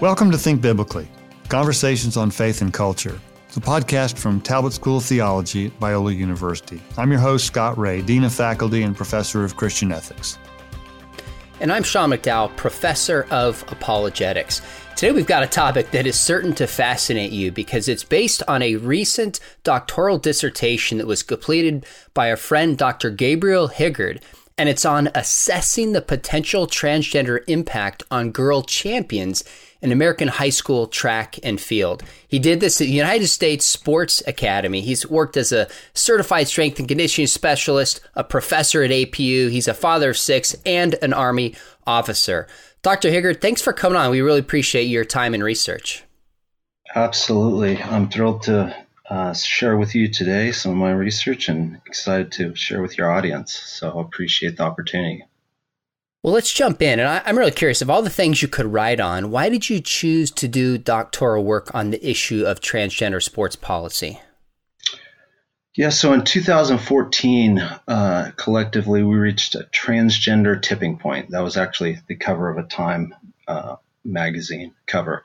Welcome to Think Biblically Conversations on Faith and Culture. A podcast from Talbot School of Theology at Biola University. I'm your host, Scott Rae, Dean of Faculty and Professor of Christian Ethics. And I'm Sean McDowell, Professor of Apologetics. Today we've got a topic that is certain to fascinate you because it's based on a recent doctoral dissertation that was completed by our friend Dr. Gabriel Higerd and it's on assessing the potential transgender impact on girl champions in American high school track and field. He did this at the United States Sports Academy. He's worked as a certified strength and conditioning specialist, a professor at APU. He's a father of six and an Army officer. Dr. Higerd, thanks for coming on. We really appreciate your time and research. Absolutely. I'm thrilled to uh, share with you today some of my research and excited to share with your audience. So I appreciate the opportunity. Well, let's jump in. And I, am really curious of all the things you could write on, why did you choose to do doctoral work on the issue of transgender sports policy? Yeah, so in 2014, uh, collectively, we reached a transgender tipping point. That was actually the cover of a Time uh, magazine cover.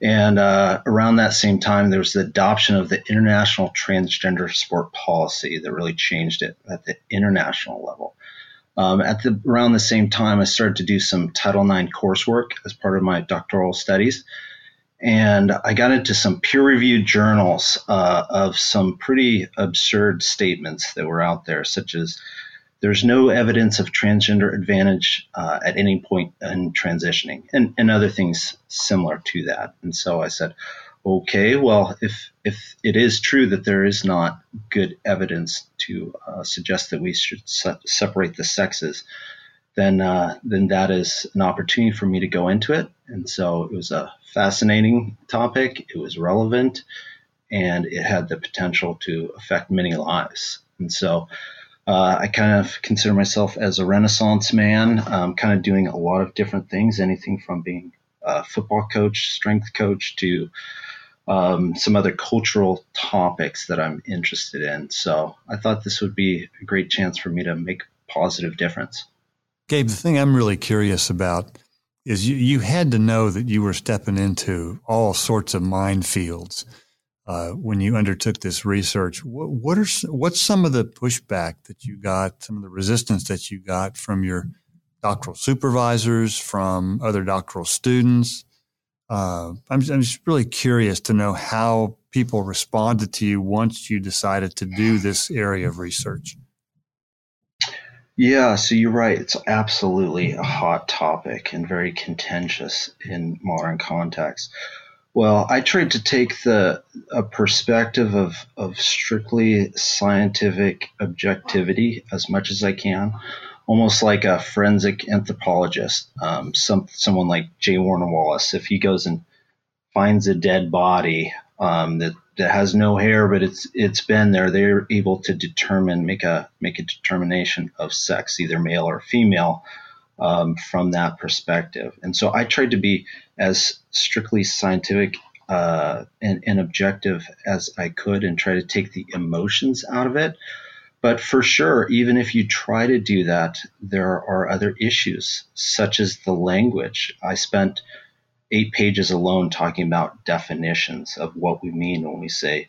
And uh, around that same time, there was the adoption of the international transgender sport policy that really changed it at the international level. Um, at the around the same time, I started to do some Title IX coursework as part of my doctoral studies, and I got into some peer-reviewed journals uh, of some pretty absurd statements that were out there, such as there's no evidence of transgender advantage uh, at any point in transitioning, and, and other things similar to that. And so I said, okay, well, if if it is true that there is not good evidence to uh, suggest that we should se- separate the sexes, then uh, then that is an opportunity for me to go into it. And so it was a fascinating topic. It was relevant, and it had the potential to affect many lives. And so uh, I kind of consider myself as a Renaissance man, kind of doing a lot of different things, anything from being a football coach, strength coach, to um, some other cultural topics that I'm interested in. So I thought this would be a great chance for me to make a positive difference. Gabe, the thing I'm really curious about is you, you had to know that you were stepping into all sorts of minefields uh, when you undertook this research. What, what, are what's some of the pushback that you got, some of the resistance that you got from your doctoral supervisors, from other doctoral students? Uh, I'm, I'm just really curious to know how people responded to you once you decided to do this area of research. Yeah, so you're right. It's absolutely a hot topic and very contentious in modern context. Well, I tried to take the a perspective of, of strictly scientific objectivity as much as I can, almost like a forensic anthropologist, um, some someone like J. Warner Wallace. If he goes and finds a dead body um, that that has no hair, but it's it's been there, they're able to determine make a make a determination of sex, either male or female, um, from that perspective. And so I tried to be as strictly scientific uh, and, and, objective as I could and try to take the emotions out of it. But for sure, even if you try to do that, there are other issues, such as the language. I spent eight pages alone talking about definitions of what we mean when we say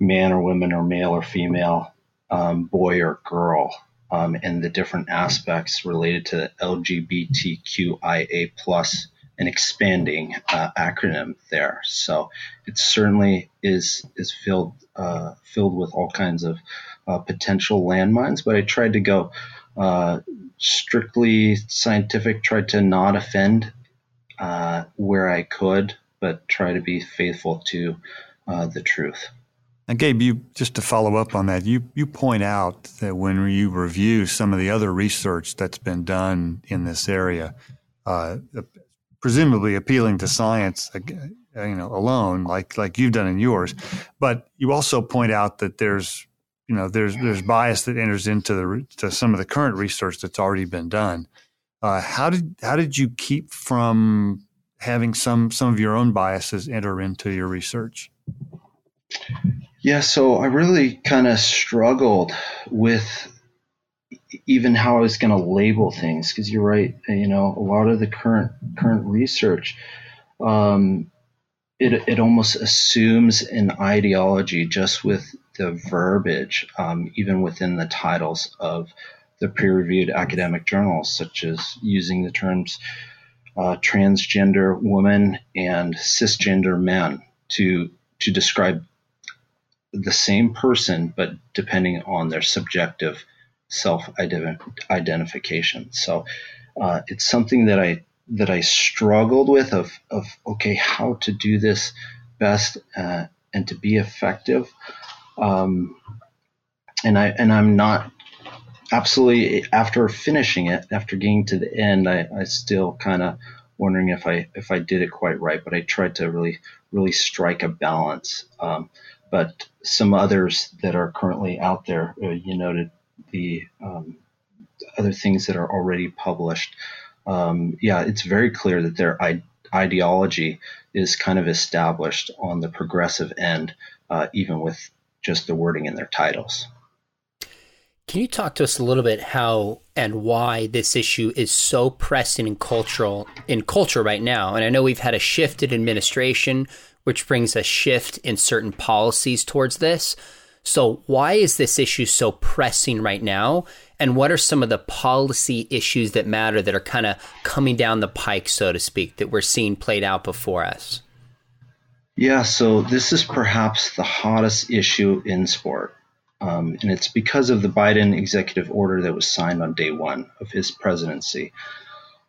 man or woman or male or female, um, boy or girl, um, and the different aspects related to LGBTQIA plus an expanding uh, acronym there. So it certainly is is filled uh, filled with all kinds of uh, potential landmines. But I tried to go uh, strictly scientific, tried to not offend uh, where I could, but try to be faithful to uh, the truth. And Gabe, you just to follow up on that, you you point out that when you review some of the other research that's been done in this area, uh, presumably appealing to science, uh, you know, alone, like like you've done in yours. But you also point out that there's you know there's there's bias that enters into the to some of the current research that's already been done. Uh, how did how did you keep from having some some of your own biases enter into your research? Yeah, so I really kind of struggled with even how I was going to label things because you're right. You know, a lot of the current current research um, it, it almost assumes an ideology just with the verbiage, um, even within the titles of the peer reviewed academic journals, such as using the terms uh, transgender woman and cisgender man to, to describe the same person, but depending on their subjective self identification. So uh, it's something that I that I struggled with of of okay how to do this best uh, and to be effective. Um, and I and I'm not absolutely after finishing it after getting to the end I, I still kind of wondering if I if I did it quite right but I tried to really really strike a balance um, but some others that are currently out there uh, you noted the um, other things that are already published um, yeah, it's very clear that their I- ideology is kind of established on the progressive end, uh, even with just the wording in their titles. Can you talk to us a little bit how and why this issue is so pressing in cultural in culture right now? And I know we've had a shift in administration, which brings a shift in certain policies towards this. So why is this issue so pressing right now? and what are some of the policy issues that matter that are kind of coming down the pike, so to speak, that we're seeing played out before us? Yeah, so this is perhaps the hottest issue in sport. Um, and it's because of the Biden executive order that was signed on day one of his presidency.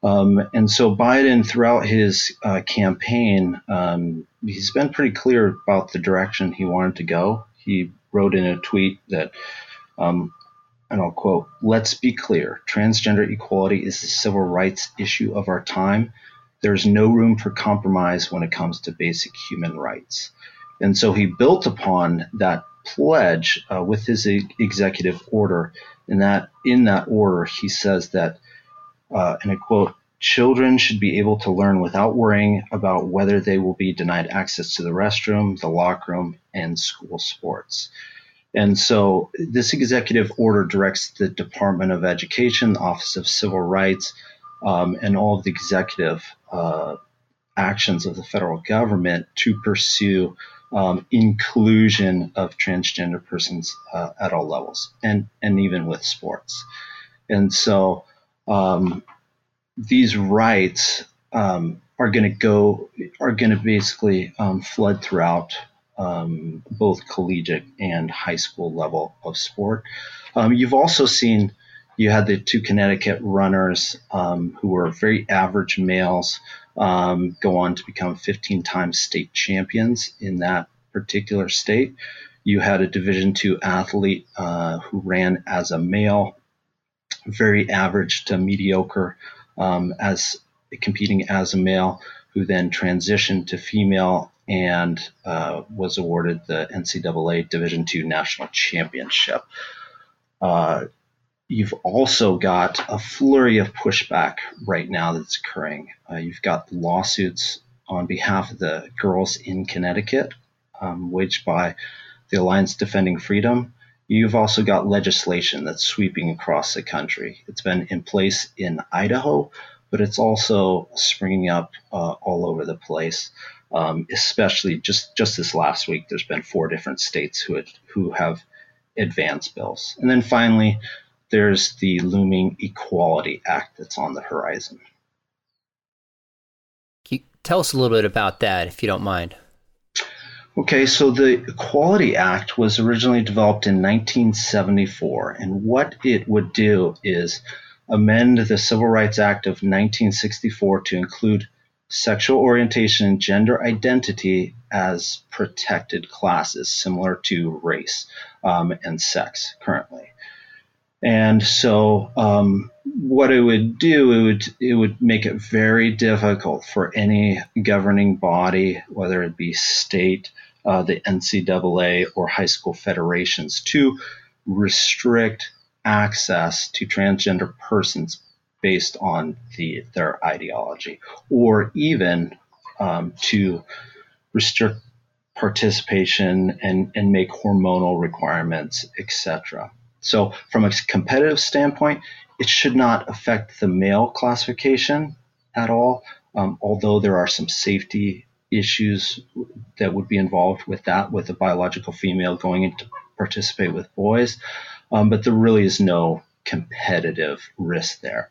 Um, and so Biden, throughout his uh, campaign, um, he's been pretty clear about the direction he wanted to go. He wrote in a tweet that um, and I'll quote, let's be clear, transgender equality is the civil rights issue of our time. There's no room for compromise when it comes to basic human rights. And so he built upon that pledge uh, with his executive order. In that, in that order, he says that, uh, and I quote, children should be able to learn without worrying about whether they will be denied access to the restroom, the locker room, and school sports. And so this executive order directs the Department of Education, the Office of Civil Rights, um, and all of the executive uh, actions of the federal government to pursue um, inclusion of transgender persons uh, at all levels, and and even with sports. And so um, these rights um, are going to go are going to basically um, flood throughout um, both collegiate and high school level of sport. Um, you've also seen you had the two Connecticut runners um, who were very average males um, go on to become 15 times state champions in that particular state. You had a Division two athlete uh, who ran as a male, very average to mediocre um, as competing as a male, who then transitioned to female and uh, was awarded the NCAA Division II National Championship. Uh, you've also got a flurry of pushback right now that's occurring. Uh, you've got lawsuits on behalf of the girls in Connecticut, um, waged by the Alliance Defending Freedom. You've also got legislation that's sweeping across the country. It's been in place in Idaho, but it's also springing up uh, all over the place um, especially just just this last week. There's been four different states who had, who have advanced bills, and then finally, there's the looming Equality Act that's on the horizon. Tell us a little bit about that, if you don't mind? Okay, so the Equality Act was originally developed in 1974, and what it would do is amend the Civil Rights Act of 1964 to include sexual orientation and gender identity as protected classes, similar to race um, and sex currently. And so, um, what it would do, it would it would make it very difficult for any governing body, whether it be state, uh, the NCAA, or high school federations, to restrict access to transgender persons based on the their ideology, or even um, to restrict participation and, and make hormonal requirements, etc. So, from a competitive standpoint, it should not affect the male classification at all. Um, although there are some safety issues that would be involved with that, with a biological female going in to participate with boys, um, but there really is no competitive risk there.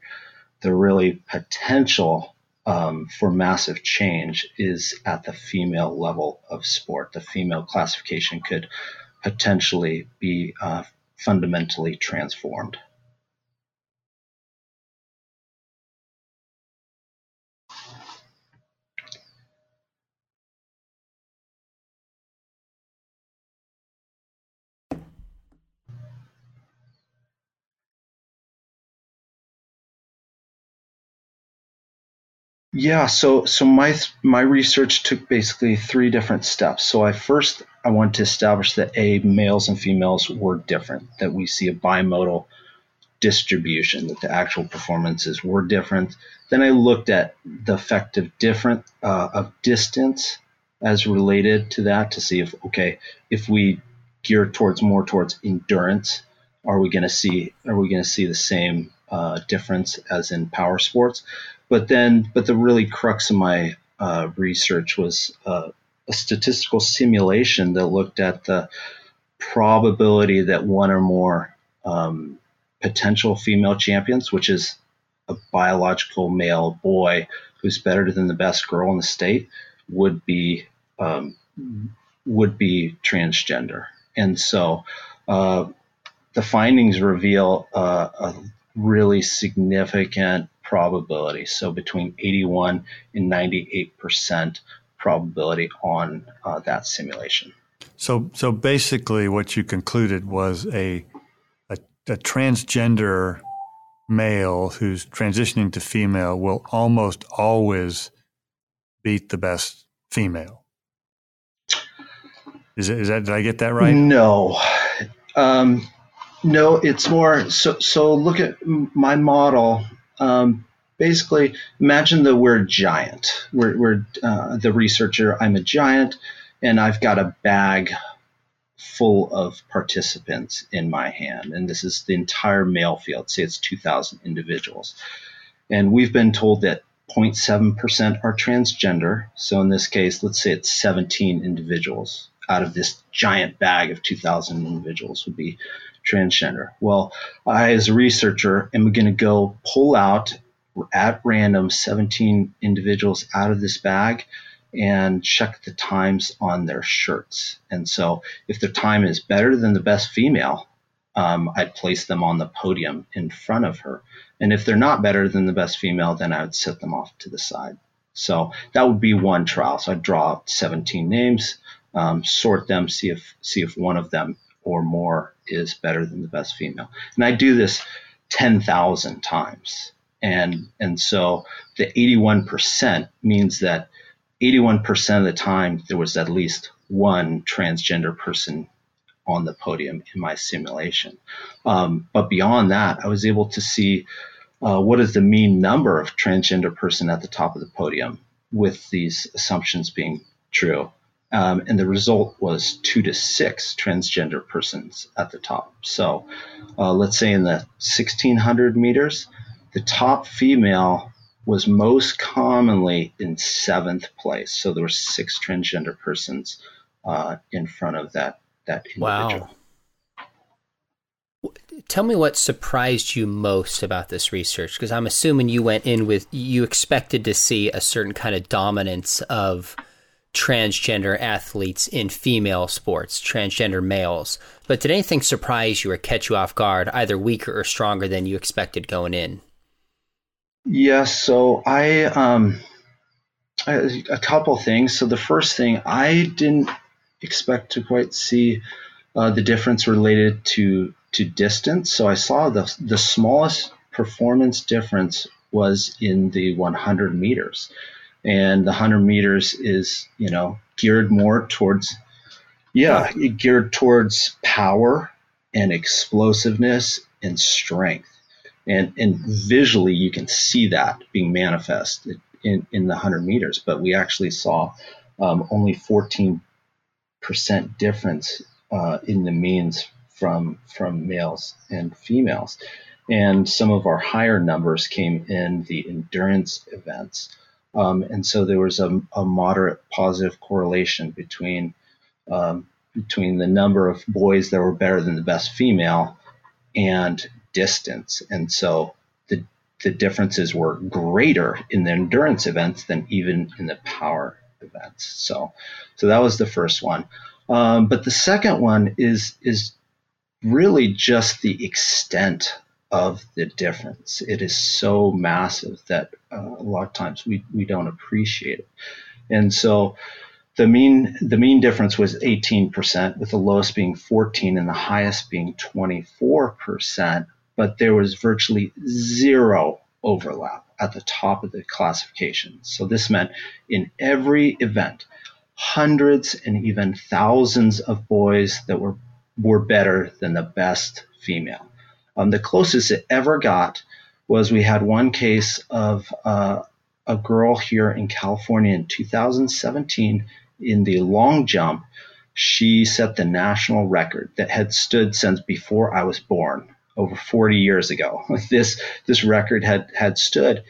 The really potential um, for massive change is at the female level of sport. The female classification could potentially be uh, fundamentally transformed. Yeah, so so my my research took basically three different steps. So I first I wanted to establish that a males and females were different, that we see a bimodal distribution, that the actual performances were different. Then I looked at the effect of different uh, of distance as related to that to see if okay if we gear towards more towards endurance, are we going to see are we going to see the same uh, difference as in power sports? But then, but the really crux of my uh, research was uh, a statistical simulation that looked at the probability that one or more um, potential female champions, which is a biological male boy who's better than the best girl in the state, would be um, would be transgender. And so uh, the findings reveal uh, a really significant probability. So between 81 and 98 percent probability on uh, that simulation. So, so basically, what you concluded was a, a, a transgender male who's transitioning to female will almost always beat the best female. Is, it, is that did I get that right? No, um, no. It's more so. So look at my model um, basically, imagine that we're giant. We're, we're uh, the researcher. I'm a giant, and I've got a bag full of participants in my hand, and this is the entire male field. Say it's 2,000 individuals, and we've been told that 0.7% are transgender. So in this case, let's say it's 17 individuals out of this giant bag of 2,000 individuals would be transgender. Well, I, as a researcher, am going to go pull out at random 17 individuals out of this bag and check the times on their shirts. And so, if their time is better than the best female, um, I'd place them on the podium in front of her. And if they're not better than the best female, then I would set them off to the side. So that would be one trial. So I'd draw 17 names, um, sort them, see if see if one of them or more is better than the best female. And I do this 10,000 times. And, and so the 81% means that 81% of the time there was at least one transgender person on the podium in my simulation. Um, but beyond that, I was able to see uh, what is the mean number of transgender person at the top of the podium with these assumptions being true. Um, and the result was two to six transgender persons at the top. So uh, let's say in the 1600 meters, the top female was most commonly in seventh place. So there were six transgender persons uh, in front of that that individual. Wow. Tell me what surprised you most about this research, because I'm assuming you went in with you expected to see a certain kind of dominance of transgender athletes in female sports, transgender males. But did anything surprise you or catch you off guard, either weaker or stronger than you expected going in? Yes. So I, um, I, a couple things. So the first thing, I didn't expect to quite see uh, the difference related to to distance. So I saw the the smallest performance difference was in the 100 meters and the 100 meters is you know geared more towards yeah geared towards power and explosiveness and strength. And and visually you can see that being manifest in, in the 100 meters but we actually saw um, only 14% difference uh, in the means from from males and females. And some of our higher numbers came in the endurance events Um, and so there was a, a, moderate positive correlation between um, between the number of boys that were better than the best female and distance. And so the the differences were greater in the endurance events than even in the power events. So so that was the first one. Um, but the second one is is really just the extent of the difference. It is so massive that uh, a lot of times we, we don't appreciate it. And so the mean the mean difference was 18%, with the lowest being 14 and the highest being 24%, but there was virtually zero overlap at the top of the classification. So this meant in every event, hundreds and even thousands of boys that were were better than the best female. Um, the closest it ever got was we had one case of uh, a girl here in California in 2017 in the long jump. She set the national record that had stood since before I was born, over 40 years ago. this this record had had stood,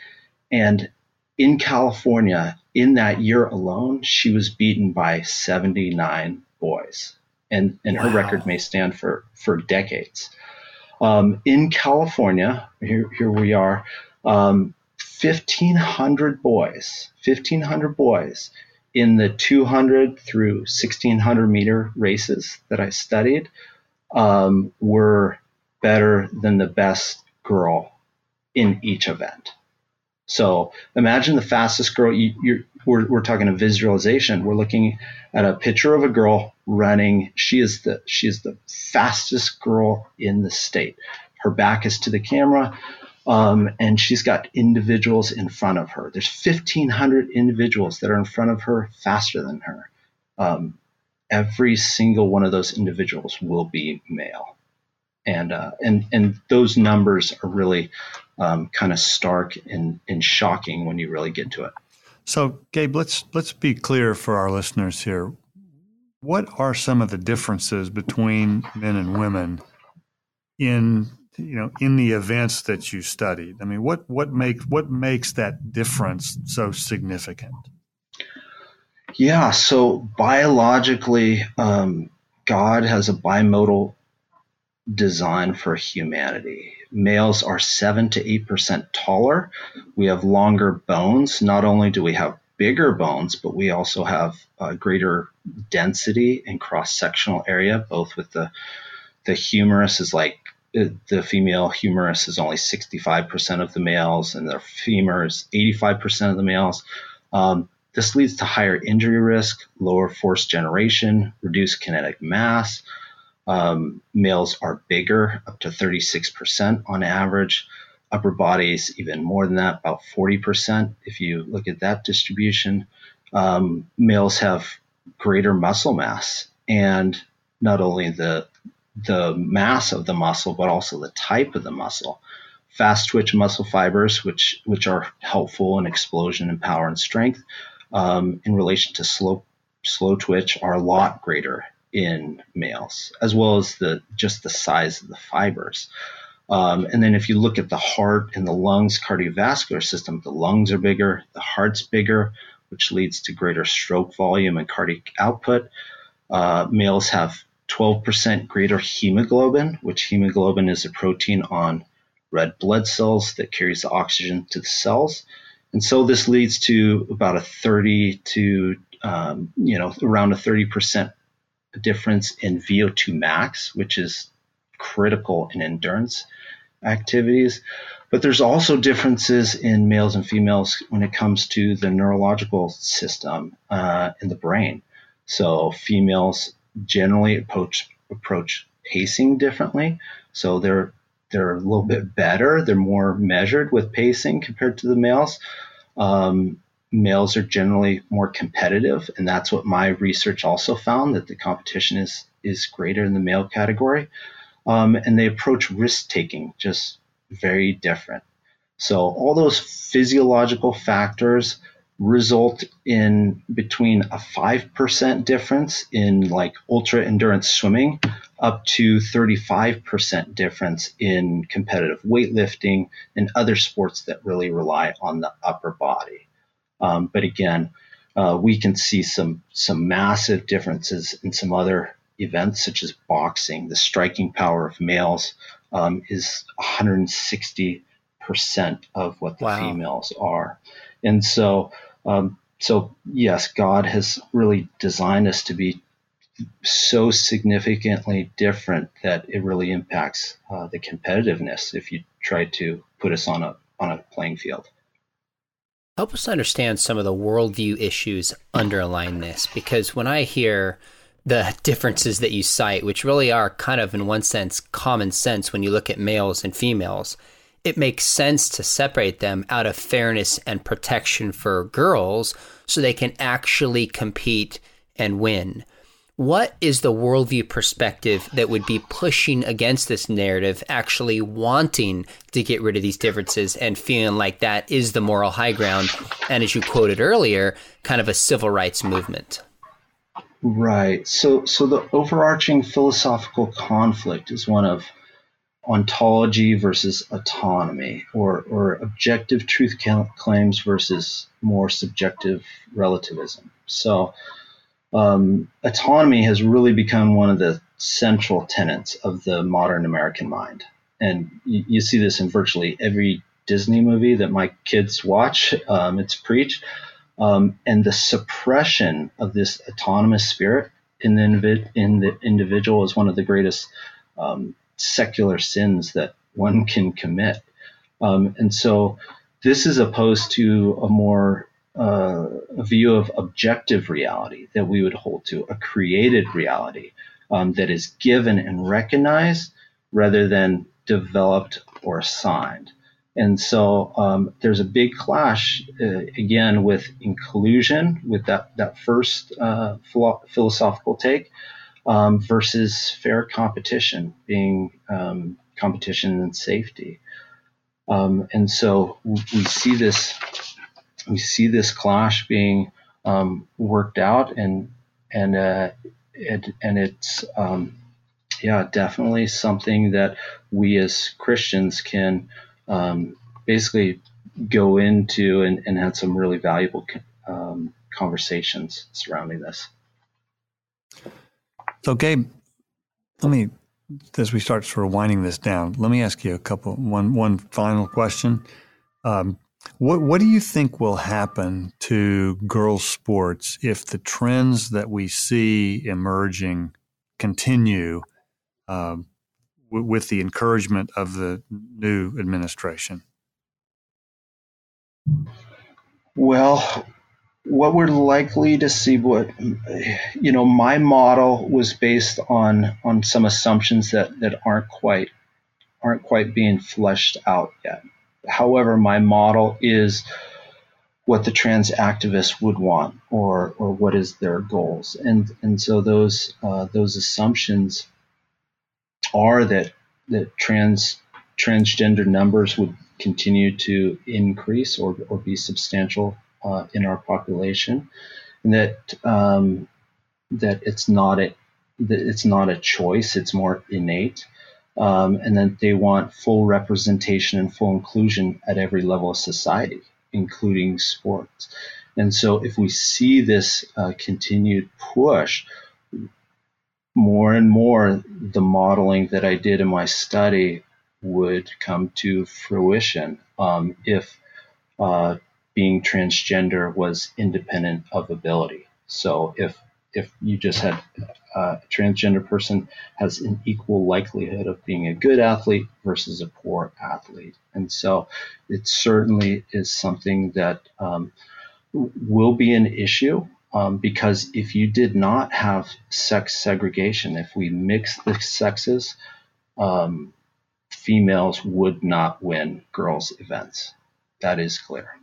and in California, in that year alone, she was beaten by 79 boys, and and wow. her record may stand for for decades. Um, in California, here, here we are, um, 1,500 boys, 1,500 boys in the 200 through 1,600 meter races that I studied um, were better than the best girl in each event. So imagine the fastest girl. You, we're, we're talking a visualization. We're looking at a picture of a girl running. She is the she is the fastest girl in the state. Her back is to the camera, um, and she's got individuals in front of her. There's 1,500 individuals that are in front of her faster than her. Um, every single one of those individuals will be male, and uh, and and those numbers are really um, kind of stark and, and shocking when you really get to it. So, Gabe, let's let's be clear for our listeners here. What are some of the differences between men and women in you know in the events that you studied? I mean, what what makes what makes that difference so significant? Yeah, so biologically, um, God has a bimodal design for humanity males are 7 to 8% taller. We have longer bones. Not only do we have bigger bones, but we also have greater density and cross sectional area, both with the, the humerus is like uh, the female humerus is only 65% of the males, and the femur is 85% of the males. Um, this leads to higher injury risk, lower force generation, reduced kinetic mass, um, males are bigger, up to 36% on average. Upper bodies, even more than that, about 40%. If you look at that distribution, um, males have greater muscle mass, and not only the the mass of the muscle, but also the type of the muscle. Fast twitch muscle fibers, which which are helpful in explosion and power and strength, um, in relation to slow slow twitch, are a lot greater in males, as well as the just the size of the fibers. Um, and then if you look at the heart and the lungs cardiovascular system, the lungs are bigger, the heart's bigger, which leads to greater stroke volume and cardiac output. Uh, males have 12% greater hemoglobin, which hemoglobin is a protein on red blood cells that carries the oxygen to the cells. And so this leads to about a 30 to, um, you know, around a 30% difference in VO2 max, which is critical in endurance activities. But there's also differences in males and females when it comes to the neurological system uh, in the brain. So females generally approach approach pacing differently. So they're they're a little bit better. They're more measured with pacing compared to the males. Um, males are generally more competitive, and that's what my research also found that the competition is is greater in the male category, um, and they approach risk taking just very different. So all those physiological factors result in between a 5% difference in like ultra endurance swimming up to 35% difference in competitive weightlifting and other sports that really rely on the upper body. Um, but again, uh, we can see some some massive differences in some other events such as boxing. The striking power of males um, is 160 percent of what the wow. females are, and so um, so yes, God has really designed us to be so significantly different that it really impacts uh, the competitiveness if you try to put us on a on a playing field. Help us understand some of the worldview issues underlying this, because when I hear the differences that you cite, which really are kind of in one sense common sense when you look at males and females, it makes sense to separate them out of fairness and protection for girls so they can actually compete and win. What is the worldview perspective that would be pushing against this narrative, actually wanting to get rid of these differences and feeling like that is the moral high ground? And as you quoted earlier, kind of a civil rights movement. Right. So, so the overarching philosophical conflict is one of ontology versus autonomy, or, or objective truth claims versus more subjective relativism. So, um, autonomy has really become one of the central tenets of the modern American mind. And you, you see this in virtually every Disney movie that my kids watch. Um, it's preached. Um, and the suppression of this autonomous spirit in the, in the individual is one of the greatest um, secular sins that one can commit. Um, and so this is opposed to a more uh, a view of objective reality that we would hold to, a created reality um, that is given and recognized rather than developed or assigned. And so um, there's a big clash uh, again with inclusion, with that that first uh, philo- philosophical take, um, versus fair competition, being um, competition and safety. Um, and so we see this we see this clash being um, worked out, and and uh, it, and it's um, yeah definitely something that we as Christians can um, basically go into and, and have some really valuable um, conversations surrounding this. So, Gabe, let me as we start sort of winding this down, let me ask you a couple one one final question. Um, what what do you think will happen to girls' sports if the trends that we see emerging continue um, w- with the encouragement of the new administration? Well, what we're likely to see, what you know, my model was based on on some assumptions that that aren't quite aren't quite being fleshed out yet. However, my model is what the trans activists would want or or what is their goals. And and so those uh, those assumptions are that that trans transgender numbers would continue to increase or, or be substantial uh, in our population. And that um, that it's not a that it's not a choice it's more innate um, and that they want full representation and full inclusion at every level of society, including sports. And so, if we see this uh, continued push, more and more the modeling that I did in my study would come to fruition um, if uh, being transgender was independent of ability. So, if if you just had a transgender person has an equal likelihood of being a good athlete versus a poor athlete. And so it certainly is something that um, will be an issue um, because if you did not have sex segregation, if we mix the sexes, um, females would not win girls' events. That is clear.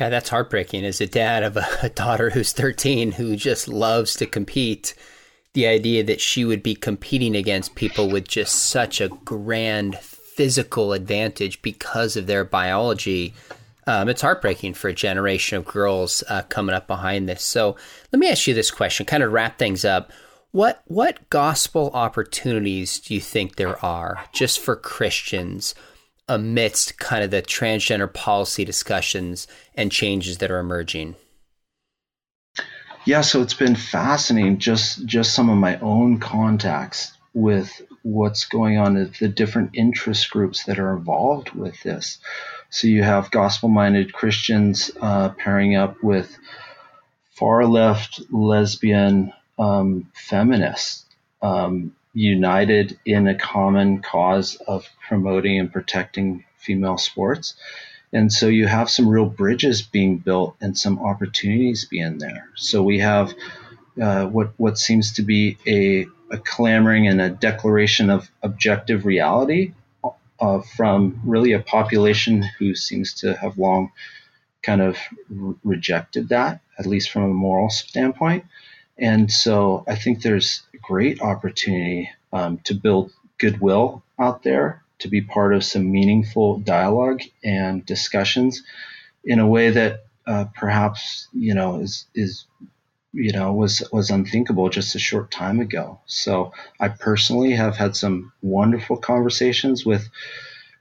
Yeah, that's heartbreaking. As a dad of a, daughter who's 13 who just loves to compete, the idea that she would be competing against people with just such a grand physical advantage because of their biology, um, it's heartbreaking for a generation of girls uh, coming up behind this. So let me ask you this question, kind of wrap things up. What what gospel opportunities do you think there are just for Christians amidst kind of the transgender policy discussions and changes that are emerging? Yeah, so it's been fascinating. Just just some of my own contacts with what's going on, the different interest groups that are involved with this. So you have gospel-minded Christians uh, pairing up with far left lesbian um, feminists um, united in a common cause of promoting and protecting female sports. And so you have some real bridges being built and some opportunities being there. So we have uh, what what seems to be a, a clamoring and a declaration of objective reality uh, from really a population who seems to have long kind of re- rejected that, at least from a moral standpoint. And so I think there's great opportunity um, to build goodwill out there, to be part of some meaningful dialogue and discussions in a way that uh, perhaps you know is is you know was was unthinkable just a short time ago. So I personally have had some wonderful conversations with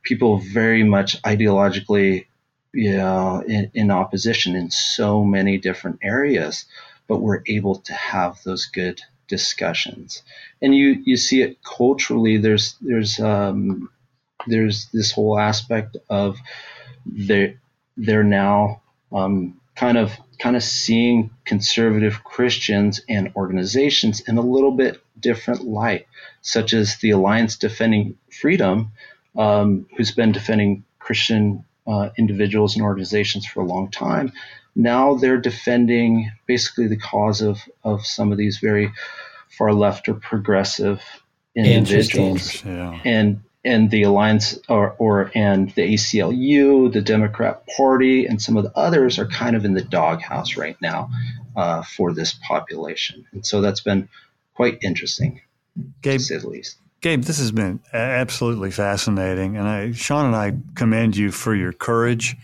people very much ideologically you know in, in opposition in so many different areas but we're able to have those good discussions. And you you see it culturally. There's there's um, there's this whole aspect of they they're now um, kind of kind of seeing conservative Christians and organizations in a little bit different light, such as the Alliance Defending Freedom, um, who's been defending Christian uh, individuals and organizations for a long time now they're defending basically the cause of, of some of these very far left or progressive individuals. Yeah. and and the alliance or, or and the ACLU, the Democrat Party, and some of the others are kind of in the doghouse right now uh, for this population, and so that's been quite interesting, Gabe, to say the least. Gabe, this has been absolutely fascinating, and I, Sean and I commend you for your courage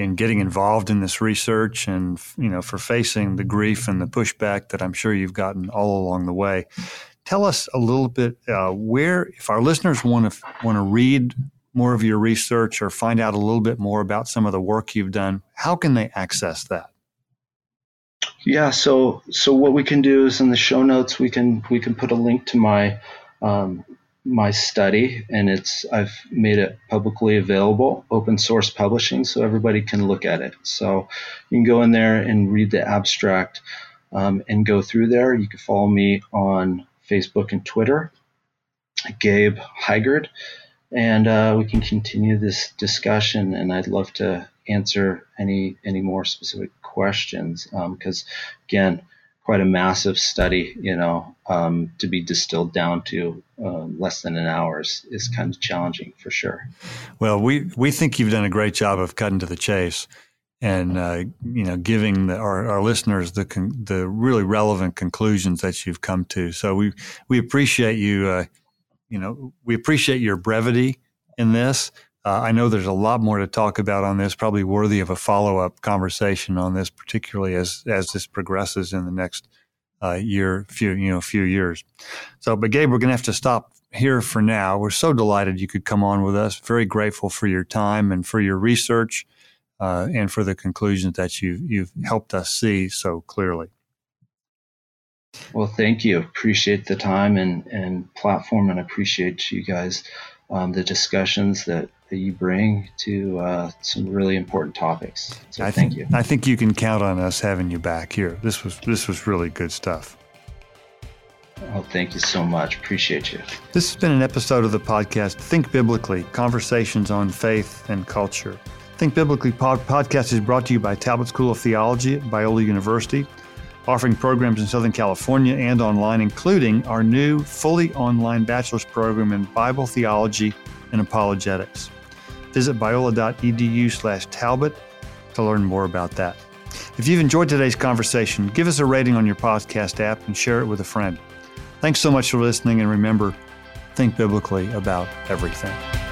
in getting involved in this research and you know for facing the grief and the pushback that I'm sure you've gotten all along the way. Tell us a little bit uh, where, if our listeners want to want to read more of your research or find out a little bit more about some of the work you've done, how can they access that? Yeah, so so what we can do is in the show notes we can we can put a link to my um, my study and it's I've made it publicly available, open source publishing, so everybody can look at it. So you can go in there and read the abstract um, and go through there. You can follow me on Facebook and Twitter, Gabe Higerd, and uh, we can continue this discussion. And I'd love to answer any any more specific questions because um, again quite a massive study, you know, um, to be distilled down to uh, less than an hour is, is kind of challenging for sure. Well, we, we think you've done a great job of cutting to the chase and, uh, you know, giving the, our, our listeners the, con- the really relevant conclusions that you've come to. So we, we appreciate you, uh, you know, we appreciate your brevity in this. Uh, I know there's a lot more to talk about on this, probably worthy of a follow up conversation on this, particularly as as this progresses in the next uh, year, few you know, few years. So, but Gabe, we're going to have to stop here for now. We're so delighted you could come on with us. Very grateful for your time and for your research, uh, and for the conclusions that you you've helped us see so clearly. Well, thank you. Appreciate the time and and platform, and appreciate you guys um, the discussions that, that you bring to uh, some really important topics. So I thank you. I think you can count on us having you back here. This was this was really good stuff. Oh, thank you so much. Appreciate you. This has been an episode of the podcast Think Biblically Conversations on Faith and Culture. Think Biblically pod- podcast is brought to you by Talbot School of Theology at Biola University offering programs in Southern California and online, including our new fully online bachelor's program in Bible theology and apologetics. Visit biola.edu slash Talbot to learn more about that. If you've enjoyed today's conversation, give us a rating on your podcast app and share it with a friend. Thanks so much for listening, and remember, think biblically about everything.